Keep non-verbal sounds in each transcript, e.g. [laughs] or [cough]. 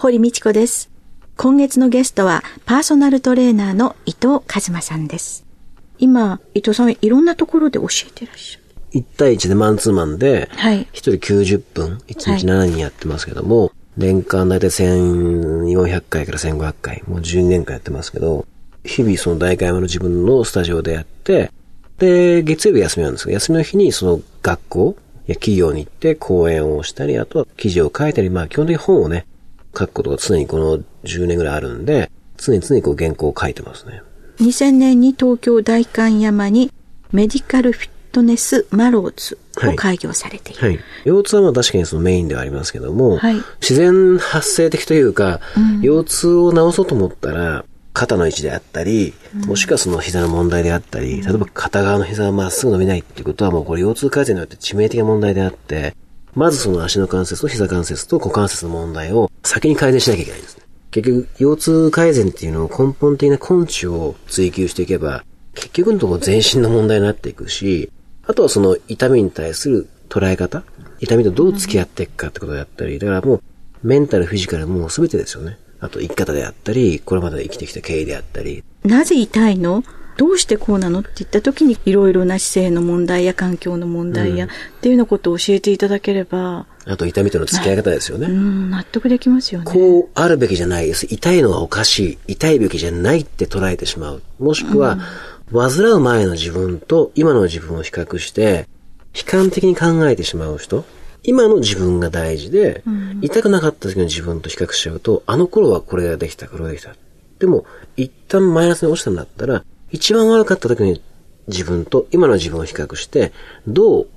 堀道子です。今月のゲストはパーソナルトレーナーの伊藤和馬さんです。今伊藤さんいろんなところで教えてらっしゃる。1対1でマンツーマンで、はい。1人90分、1日7人やってますけども、年間大体1400回から1500回、もう12年間やってますけど、日々その大会山の自分のスタジオでやって、で、月曜日休みなんですけど、休みの日にその学校や企業に行って講演をしたり、あとは記事を書いたり、まあ基本的に本をね、書くことが常にこの10年ぐらいあるんで、常に常にこう原稿を書いてますね。2000年に東京代官山にメディカルフィットネスマローズを開業されている、はい。腰痛はまあ確かにそのメインではありますけども、はい。自然発生的というか、腰痛を治そうと思ったら、肩の位置であったり、もしくはその膝の問題であったり、例えば片側の膝がまっすぐ伸びないっていうことはもうこれ腰痛改善によって致命的な問題であって、まずその足の関節と膝関節と股関節の問題を先に改善しなきゃいけないんですね。結局、腰痛改善っていうのを根本的な根治を追求していけば、結局のところ全身の問題になっていくし、あとはその痛みに対する捉え方、痛みとどう付き合っていくかってことであったり、だからもうメンタル、フィジカルもう全てですよね。あと生き方であったり、これまで生きてきた経緯であったり。なぜ痛いの？どうしてこうなのって言った時にいろいろな姿勢の問題や環境の問題や、っていうようなことを教えていただければ、あと痛みとの付き合い方ですよね。うん、納得できますよね。こうあるべきじゃないです。痛いのはおかしい。痛いべきじゃないって捉えてしまう。もしくは、患う前の自分と今の自分を比較して、悲観的に考えてしまう人。今の自分が大事で、痛くなかった時の自分と比較しちゃうと、あの頃はこれができた、これができた。でも、一旦マイナスに落ちたんだったら、一番悪かった時に自分と今の自分を比較して、どう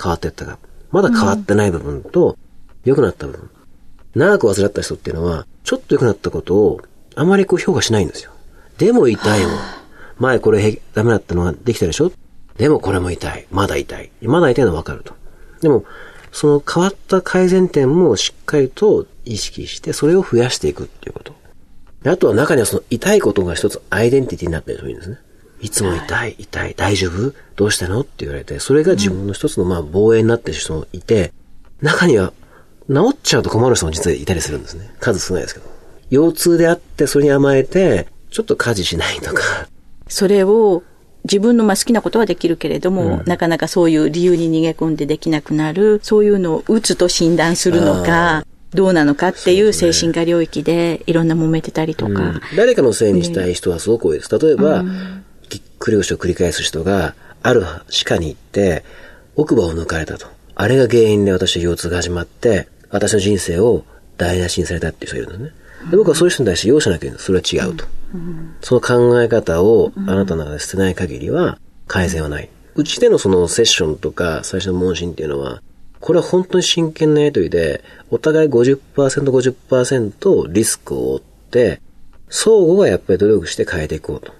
変わっていったか。まだ変わってない部分と、良くなった部分。長く患った人っていうのは、ちょっと良くなったことを、あまりこう評価しないんですよ。でも痛いもん。前これダメだったのができたでしょでもこれも痛い。まだ痛い。まだ痛いのはわかると。でも、その変わった改善点もしっかりと意識して、それを増やしていくっていうこと。であとは中にはその痛いことが一つアイデンティティになってる人もいるんですね。いつも痛い、痛い、大丈夫？どうしたの？って言われて、それが自分の一つのまあ防衛になってる人もいて、中には治っちゃうと困る人も実はいたりするんですね。数少ないですけど。腰痛であって、それに甘えて、ちょっと家事しないとか、それを自分のまあ好きなことはできるけれども、なかなかそういう理由に逃げ込んでできなくなる、そういうのをうつと診断するのか、どうなのかっていう精神科領域でいろんな揉めてたりとか。誰かのせいにしたい人はすごく多いです。例えば、ぎっくり腰を繰り返す人が、ある歯科に行って、奥歯を抜かれたと。あれが原因で私は腰痛が始まって、私の人生を台無しにされたっていう人がいるんですね。で僕はそういう人に対して容赦なく言うんです。それは違うと。その考え方をあなたの中で捨てない限りは改善はない。うちでのそのセッションとか最初の問診っていうのは、これは本当に真剣なやりとりで、お互い50%、50%リスクを負って、相互がやっぱり努力して変えていこうと。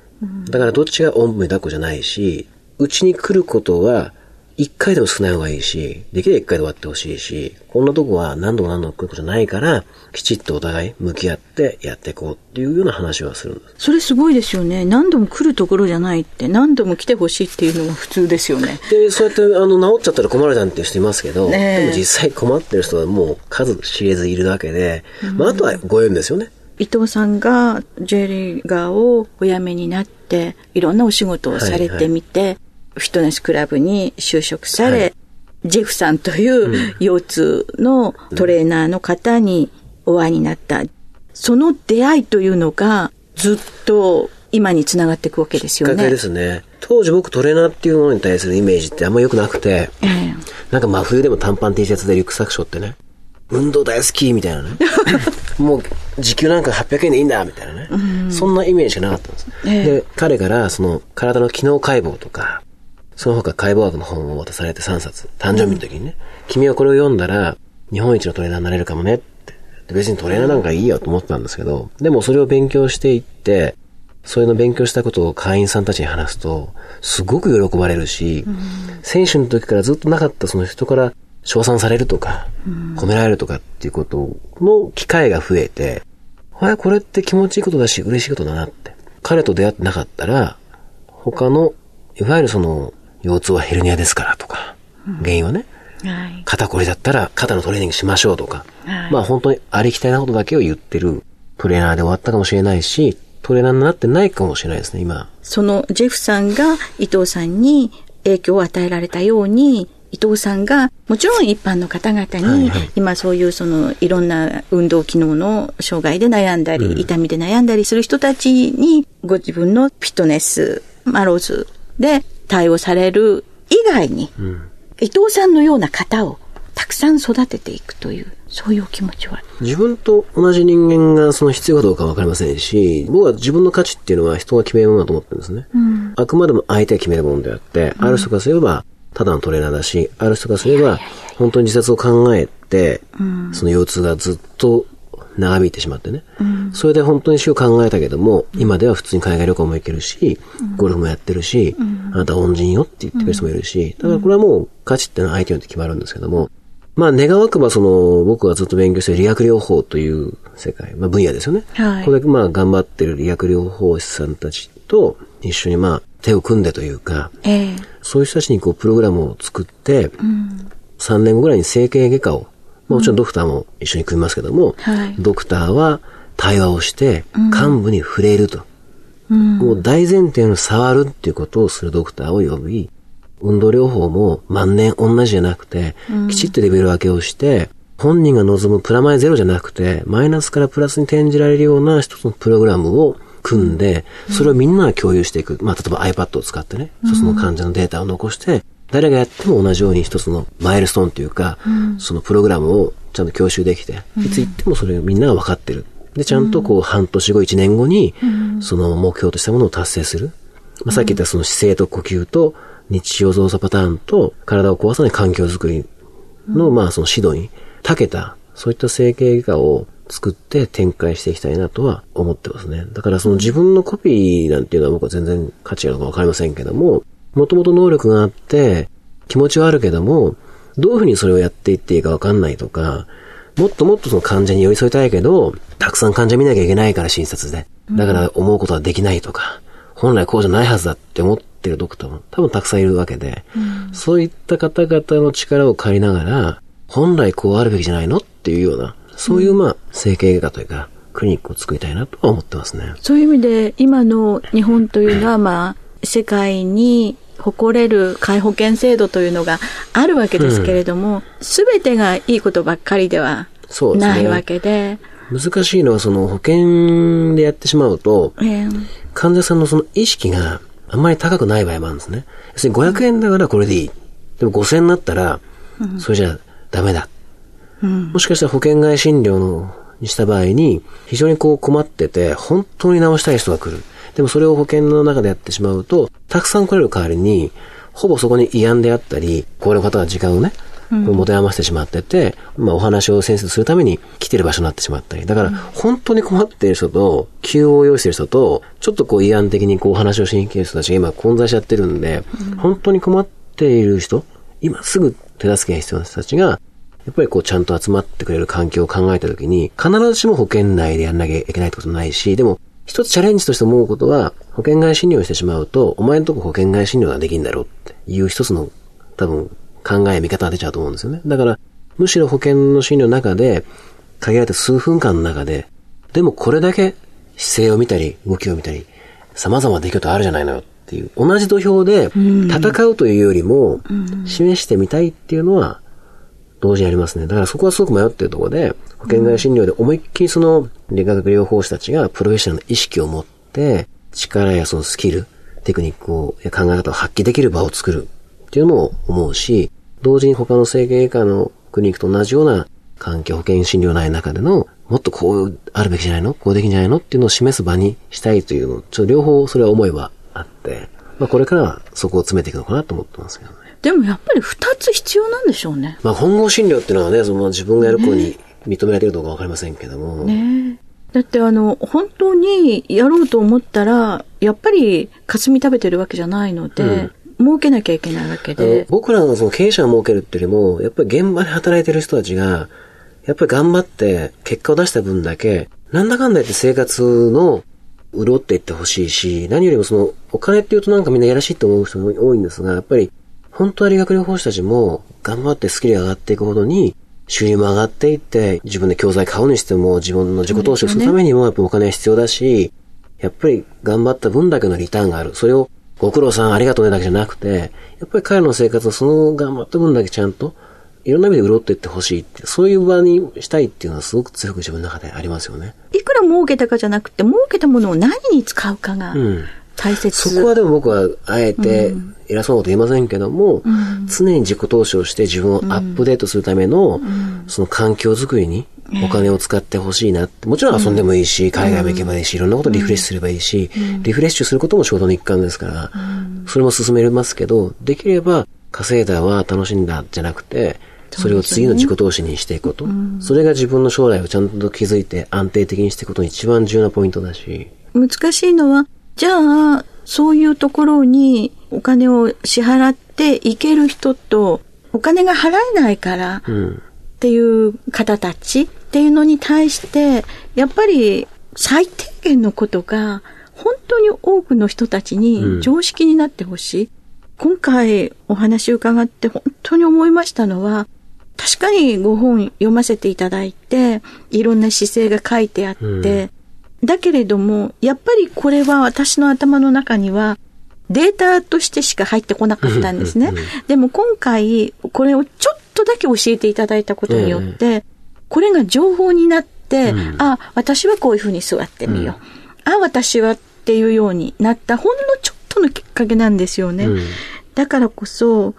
だからどっちがおんぶに抱っこじゃないし、うちに来ることは一回でも少ない方がいいし、できれば一回で終わってほしいし、こんなとこは何度も何度も来ることじゃないから、きちっとお互い向き合ってやっていこうっていうような話はするんです。それすごいですよね。何度も来るところじゃないって、何度も来てほしいっていうのが普通ですよね。で、そうやって、あの、治っちゃったら困るじゃんっていう人いますけど、ねえでも実際困ってる人はもう数知れずいるわけで、まあ、あとはご縁ですよね。伊藤さんが J リーガーをお辞めになって、いろんなお仕事をされてみて、フィットネスクラブに就職され、はいジェフさんという腰痛のトレーナーの方にお会いになった。その出会いというのがずっと今につながっていくわけですよね。きっかけですね。当時僕トレーナーっていうものに対するイメージってあんま良くなくて、ええなんか真冬でも短パン T シャツでリュックサック背負ってね、運動大好きみたいなね。[laughs] もう時給なんか800円でいいんだみたいなね。そんなイメージしかなかったんです。ええで、彼からその体の機能解剖とか、その他解剖学の本を渡されて3冊、誕生日の時にね、君はこれを読んだら日本一のトレーナーになれるかもねって。別にトレーナーなんかいいよと思ってたんですけど、でもそれを勉強していって、そういうの勉強したことを会員さんたちに話すと、すごく喜ばれるし、うん、選手の時からずっとなかったその人から称賛されるとか、うん、褒められるとかっていうことの機会が増えて、あれ、これって気持ちいいことだし、嬉しいことだなって。彼と出会ってなかったら、他の、いわゆるその、腰痛はヘルニアですからとか、原因はね、はい、肩こりだったら肩のトレーニングしましょうとか、はい、まあ本当にありきたりなことだけを言ってる。トレーナーで終わったかもしれないし、トレーナーになってないかもしれないですね、今。そのジェフさんが伊藤さんに影響を与えられたように、伊藤さんが、もちろん一般の方々に、今そういうそのいろんな運動機能の障害で悩んだり、痛みで悩んだりする人たちに、ご自分のフィットネス、マローズで対応される以外に、伊藤さんのような方をたくさん育てていくという、そういう気持ちは。自分と同じ人間がその必要かどうかわかりませんし、僕は自分の価値っていうのは人が決めるものだと思ってるんですね。うん、あくまでも相手が決めるものであって、うん、ある人からすれば、ただのトレーナーだし、ある人からすれば、本当に自殺を考えて、うん、その腰痛がずっと長引いてしまってね。うん、それで本当に死を考えたけども、うん、今では普通に海外旅行も行けるし、ゴルフもやってるし、あなた恩人よって言ってくれる人もいるし、だからこれはもう価値っていうのは相手によって決まるんですけども、まあ願わくばその、僕がずっと勉強している理学療法という世界、まあ分野ですよね。はい、これまあ頑張ってる理学療法士さんたちと一緒にまあ手を組んでというか、えー、そういう人たちにこうプログラムを作って、うん、3年後ぐらいに整形外科をもちろんドクターも一緒に組みますけども、はい、ドクターは対話をして幹部に触れると。うん、もう大前提の触るっていうことをするドクターを呼び、運動療法も万年同じじゃなくて、きちっとレベル分けをして、本人が望むプラマイゼロじゃなくて、マイナスからプラスに転じられるような一つのプログラムを組んで、それをみんなが共有していく。まあ、例えば iPad を使ってね、一つの患者のデータを残して、誰がやっても同じように一つのマイルストーンというか、うん、そのプログラムをちゃんと教習できて、いつ行ってもそれをみんなが分かってる。で、ちゃんとこう半年後、一年後に、その目標としたものを達成する。まあ、さっき言ったその姿勢と呼吸と日常動作パターンと体を壊さない環境づくりの、まあその指導に長けた、そういった整形外科を作って展開していきたいなとは思ってますね。だからその自分のコピーなんていうのは僕は全然価値があるのかわかりませんけども、もともと能力があって、気持ちはあるけども、どういうふうにそれをやっていっていいかわかんないとか、もっともっとその患者に寄り添いたいけど、たくさん患者見なきゃいけないから診察で。だから思うことはできないとか、本来こうじゃないはずだって思ってるドクターも多分たくさんいるわけで、うん、そういった方々の力を借りながら、本来こうあるべきじゃないのっていうような、そういうまあ、整形外科というか、クリニックを作りたいなとは思ってますね。そういう意味で、今の日本というのはまあ、世界に誇れる介保険制度というのがあるわけですけれども、す、べ、てがいいことばっかりではないわけで。難しいのは、その保険でやってしまうと、えー、患者さんのその意識があんまり高くない場合もあるんですね。要するに500円だからこれでいい。でも5000円になったら、それじゃダメだ。うん、もしかしたら保険外診療のにした場合に、非常にこう困ってて、本当に治したい人が来る。でもそれを保険の中でやってしまうと、たくさん来れる代わりに、ほぼそこに慰安であったり、高齢の方が時間をね、持て余してしまってて、うん、まあお話を先生するために来てる場所になってしまったり。だから、本当に困っている人と、急を用意している人と、ちょっとこう慰安的にこうお話をしに来る人たちが今混在しちゃってるんで、うん、本当に困っている人、今すぐ手助けが必要な人たちが、やっぱりこうちゃんと集まってくれる環境を考えたときに、必ずしも保険内でやんなきゃいけないってことないし、でも一つチャレンジとして思うことは、保険外診療してしまうと、お前のとこ保険外診療ができるんだろうっていう一つの多分考え、見方が出ちゃうと思うんですよね。だから、むしろ保険の診療の中で、限られた数分間の中で、でもこれだけ姿勢を見たり、動きを見たり、様々な出来事あるじゃないのよっていう。同じ土俵で戦うというよりも、示してみたいっていうのは、同時にありますね。だからそこはすごく迷ってるところで、保険外診療で思いっきりその理学療法士たちがプロフェッショナルの意識を持って、力やそのスキル、テクニックを、考え方を発揮できる場を作るっていうのも思うし、同時に他の整形外科のクリニックと同じような環境保険診療内の中での、もっとこうあるべきじゃないの？こうできんじゃないの？っていうのを示す場にしたいというの、ちょっと両方それは思いはあって、まあこれからはそこを詰めていくのかなと思ってますけどね。でもやっぱり二つ必要なんでしょうね。まあ本合診療っていうのはね、その自分がやる子に認められてるのかわかりませんけども。ねだってあの、本当にやろうと思ったら、やっぱり霞食べてるわけじゃないので、うん儲けなきゃいけないわけで。僕らのその経営者が儲けるっていうよりも、やっぱり現場で働いてる人たちが、やっぱり頑張って結果を出した分だけ、なんだかんだ言って生活の潤っていってほしいし、何よりもその、お金って言うとなんかみんなやらしいと思う人も多いんですが、やっぱり、本当は理学療法士たちも頑張ってスキルが上がっていくほどに、収入も上がっていって、自分で教材買うにしても、自分の自己投資をするためにも、やっぱお金は必要だし、やっぱり頑張った分だけのリターンがある。それを、ご苦労さんありがとうねだけじゃなくて、やっぱり彼の生活をその頑張った分だけちゃんといろんな意味で潤っていってほしいって、そういう場にしたいっていうのはすごく強く自分の中でありますよね。いくら儲けたかじゃなくて、儲けたものを何に使うかが大切、うん、そこはでも僕はあえて偉そうなこと言いませんけども、うん、常に自己投資をして自分をアップデートするための、うん、その環境づくりにお金を使ってほしいなって。もちろん遊んでもいいし、海外も行けばいいし、いろんなことリフレッシュすればいいし、リフレッシュすることも仕事の一環ですから、それも進めますけど、できれば稼いだは楽しんだじゃなくて、それを次の自己投資にしていくこと。そ、れが自分の将来をちゃんと築いて安定的にしていくことの一番重要なポイントだし。難しいのは、じゃあ、そういうところにお金を支払っていける人と、お金が払えないからっていう方たちっていうのに対して、やっぱり最低限のことが本当に多くの人たちに常識になってほしい。うん、今回お話を伺って本当に思いましたのは、確かにご本読ませていただいて、いろんな姿勢が書いてあって、うん、だけれども、やっぱりこれは私の頭の中には、データとしてしか入ってこなかったんですね。でも今回、これをちょっとだけ教えていただいたことによって、これが情報になって、うん、あ、私はこういうふうに座ってみよう。あ、私はっていうようになったほんのちょっとのきっかけなんですよね。だからこそ、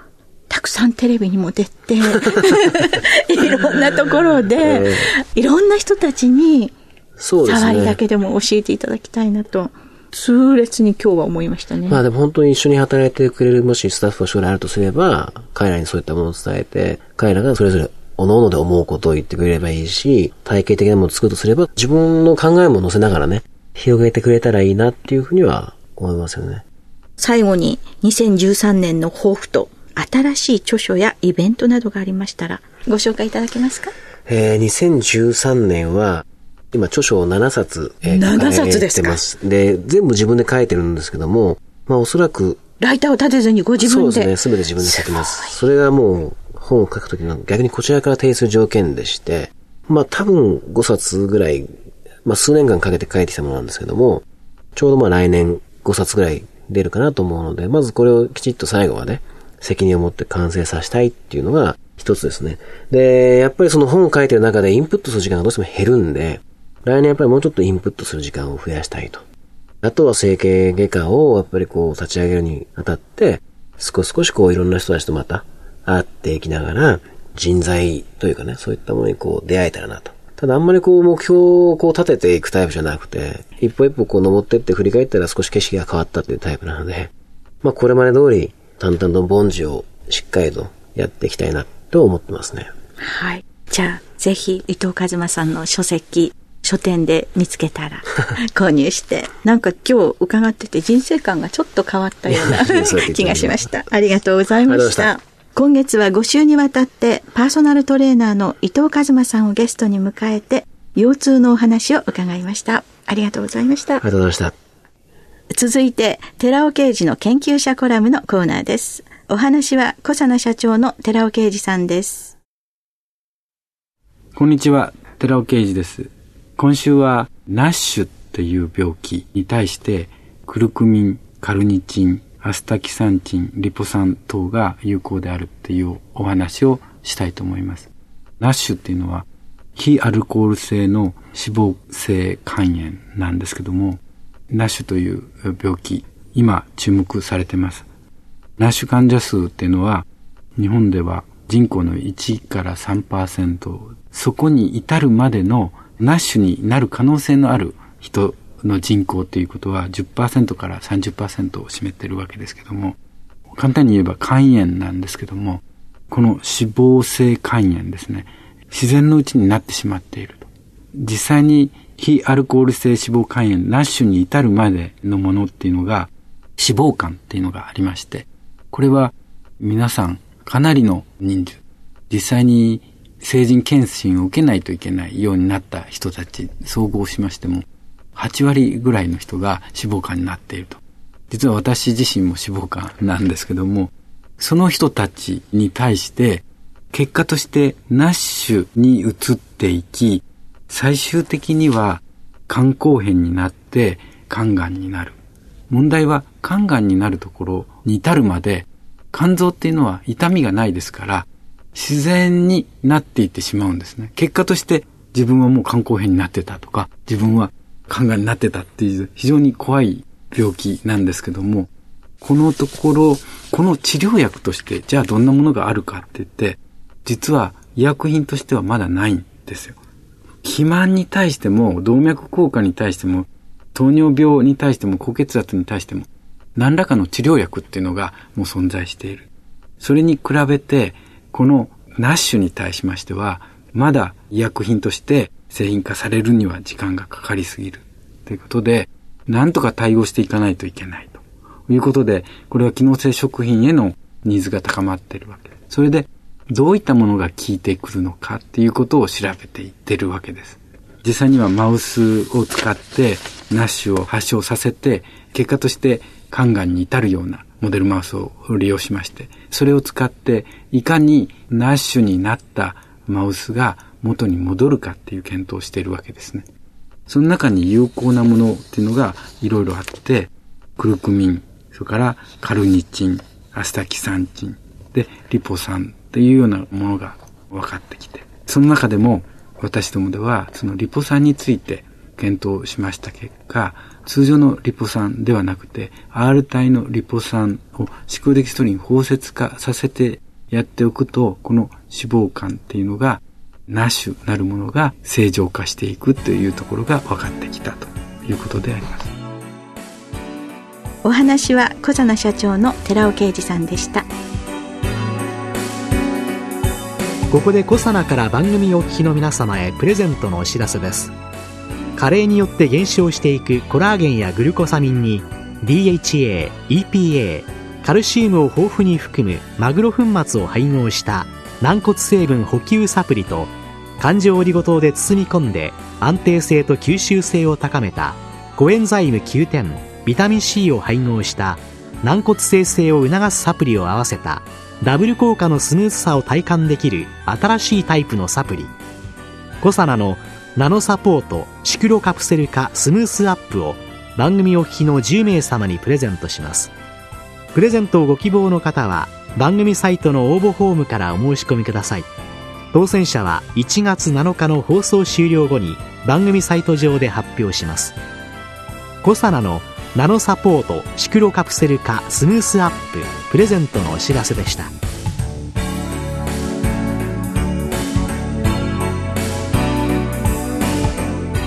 たくさんテレビにも出て、[laughs] いろんなところで、いろんな人たちに、触りだけでも教えていただきたいなと。痛烈に今日は思いましたね。まあでも本当に一緒に働いてくれるもしスタッフが将来あるとすれば、彼らにそういったものを伝えて、彼らがそれぞれ各々で思うことを言ってくれればいいし、体系的なものを作るとすれば、自分の考えも乗せながらね、広げてくれたらいいなっていうふうには思いますよね。最後に2013年の抱負と新しい著書やイベントなどがありましたら、ご紹介いただけますか？えー、2013年は、今著書を7冊、えー、7冊ですか？で、全部自分で書いてるんですけども、まあおそらく、ライターを立てずにご自分で。そうですね、すべて自分で書きます。それがもう、本を書くときの逆にこちらから提出条件でして、まあ多分5冊ぐらい、まあ数年間かけて書いてきたものなんですけども、ちょうどまあ来年5冊ぐらい出るかなと思うので、まずこれをきちっと最後はね、責任を持って完成させたいっていうのが一つですね。で、やっぱりその本を書いてる中でインプットする時間がどうしても減るんで、来年やっぱりもうちょっとインプットする時間を増やしたいと。あとは整形外科をやっぱりこう立ち上げるにあたって、少し少しこういろんな人たちとまた会っていきながら、人材というかね、そういったものにこう出会えたらなと。ただあんまりこう目標をこう立てていくタイプじゃなくて、一歩一歩こう登ってって振り返ったら少し景色が変わったというタイプなので、まあこれまで通り淡々と凡事をしっかりとやっていきたいなと思ってますね。はい。じゃあ、ぜひ伊藤和馬さんの書籍、書店で見つけたら [laughs] 購入して、なんか今日伺ってて人生観がちょっと変わったような気がしました。ありがとうございました。今月は5週にわたってパーソナルトレーナーの伊藤和馬さんをゲストに迎えて腰痛のお話を伺いました。ありがとうございました。ありがとうございました。続いて、寺尾啓二の研究者コラムのコーナーです。お話は、小佐野社長の寺尾啓二さんです。こんにちは、寺尾啓二です。今週は、ナッシュという病気に対して、クルクミン、カルニチン、アスタキサンチン、リポ酸等が有効であるっていうお話をしたいと思います。ナッシュっていうのは、非アルコール性の脂肪性肝炎なんですけども、ナッシュという病気、今注目されてます。ナッシュ患者数っていうのは、日本では人口の1から3%、そこに至るまでのナッシュになる可能性のある人の人口ということは10%から30%を占めてるわけですけども、簡単に言えば肝炎なんですけども、この脂肪性肝炎ですね。自然のうちになってしまっていると。実際に非アルコール性脂肪肝炎、ナッシュに至るまでのものっていうのが、脂肪肝っていうのがありまして、これは皆さんかなりの人数、実際に成人検診を受けないといけないようになった人たち、総合しましても、8割ぐらいの人が脂肪肝になっていると。実は私自身も脂肪肝なんですけども、その人たちに対して、結果としてナッシュに移っていき、最終的には肝硬変になって肝がんになる。問題は肝がんになるところに至るまで肝臓っていうのは痛みがないですから、自然になっていってしまうんですね。結果として自分はもう肝硬変になってたとか、自分は肝がんになってたっていう非常に怖い病気なんですけども、このところ、この治療薬として、じゃあどんなものがあるかって言って、実は医薬品としてはまだないんですよ。肥満に対しても、動脈硬化に対しても、糖尿病に対しても、高血圧に対しても、何らかの治療薬っていうのがもう存在している。それに比べて、このナッシュに対しましては、まだ医薬品として製品化されるには時間がかかりすぎる。ということで、なんとか対応していかないといけないということで、これは機能性食品へのニーズが高まっているわけです。それで、どういったものが効いてくるのかっていうことを調べていってるわけです。実際にはマウスを使ってナッシュを発症させて、結果として肝がんに至るようなモデルマウスを利用しまして、それを使っていかに NASH になったマウスが元に戻るかっていう検討をしているわけですね。その中に有効なものっていうのがいろいろあって、クルクミン、それからカルニチン、アスタキサンチン、で、リポ酸っていうようなものが分かってきて、その中でも私どもではそのリポ酸について検討しました結果、通常のリポ酸ではなくて、R 体のリポ酸をシクロデキストリン包接化させてやっておくと、この脂肪肝っていうのが、ナッシュなるものが正常化していくというところが分かってきたということであります。お話は小佐奈社長の寺尾啓二さんでした。ここで小佐奈から番組お聞きの皆様へプレゼントのお知らせです。加齢によって減少していくコラーゲンやグルコサミンに DHA、EPA、カルシウムを豊富に含むマグロ粉末を配合した軟骨成分補給サプリと環状オリゴ糖で包み込んで安定性と吸収性を高めたコエンザイム9点ビタミン C を配合した軟骨生成を促すサプリを合わせたダブル効果のスムーズさを体感できる新しいタイプのサプリ。コサナのナノサポートシクロカプセル化スムースアップを番組お聞きの10名様にプレゼントします。プレゼントをご希望の方は番組サイトの応募フォームからお申し込みください。当選者は1月7日の放送終了後に番組サイト上で発表します。コサナのナノサポートシクロカプセル化スムースアッププレゼントのお知らせでした。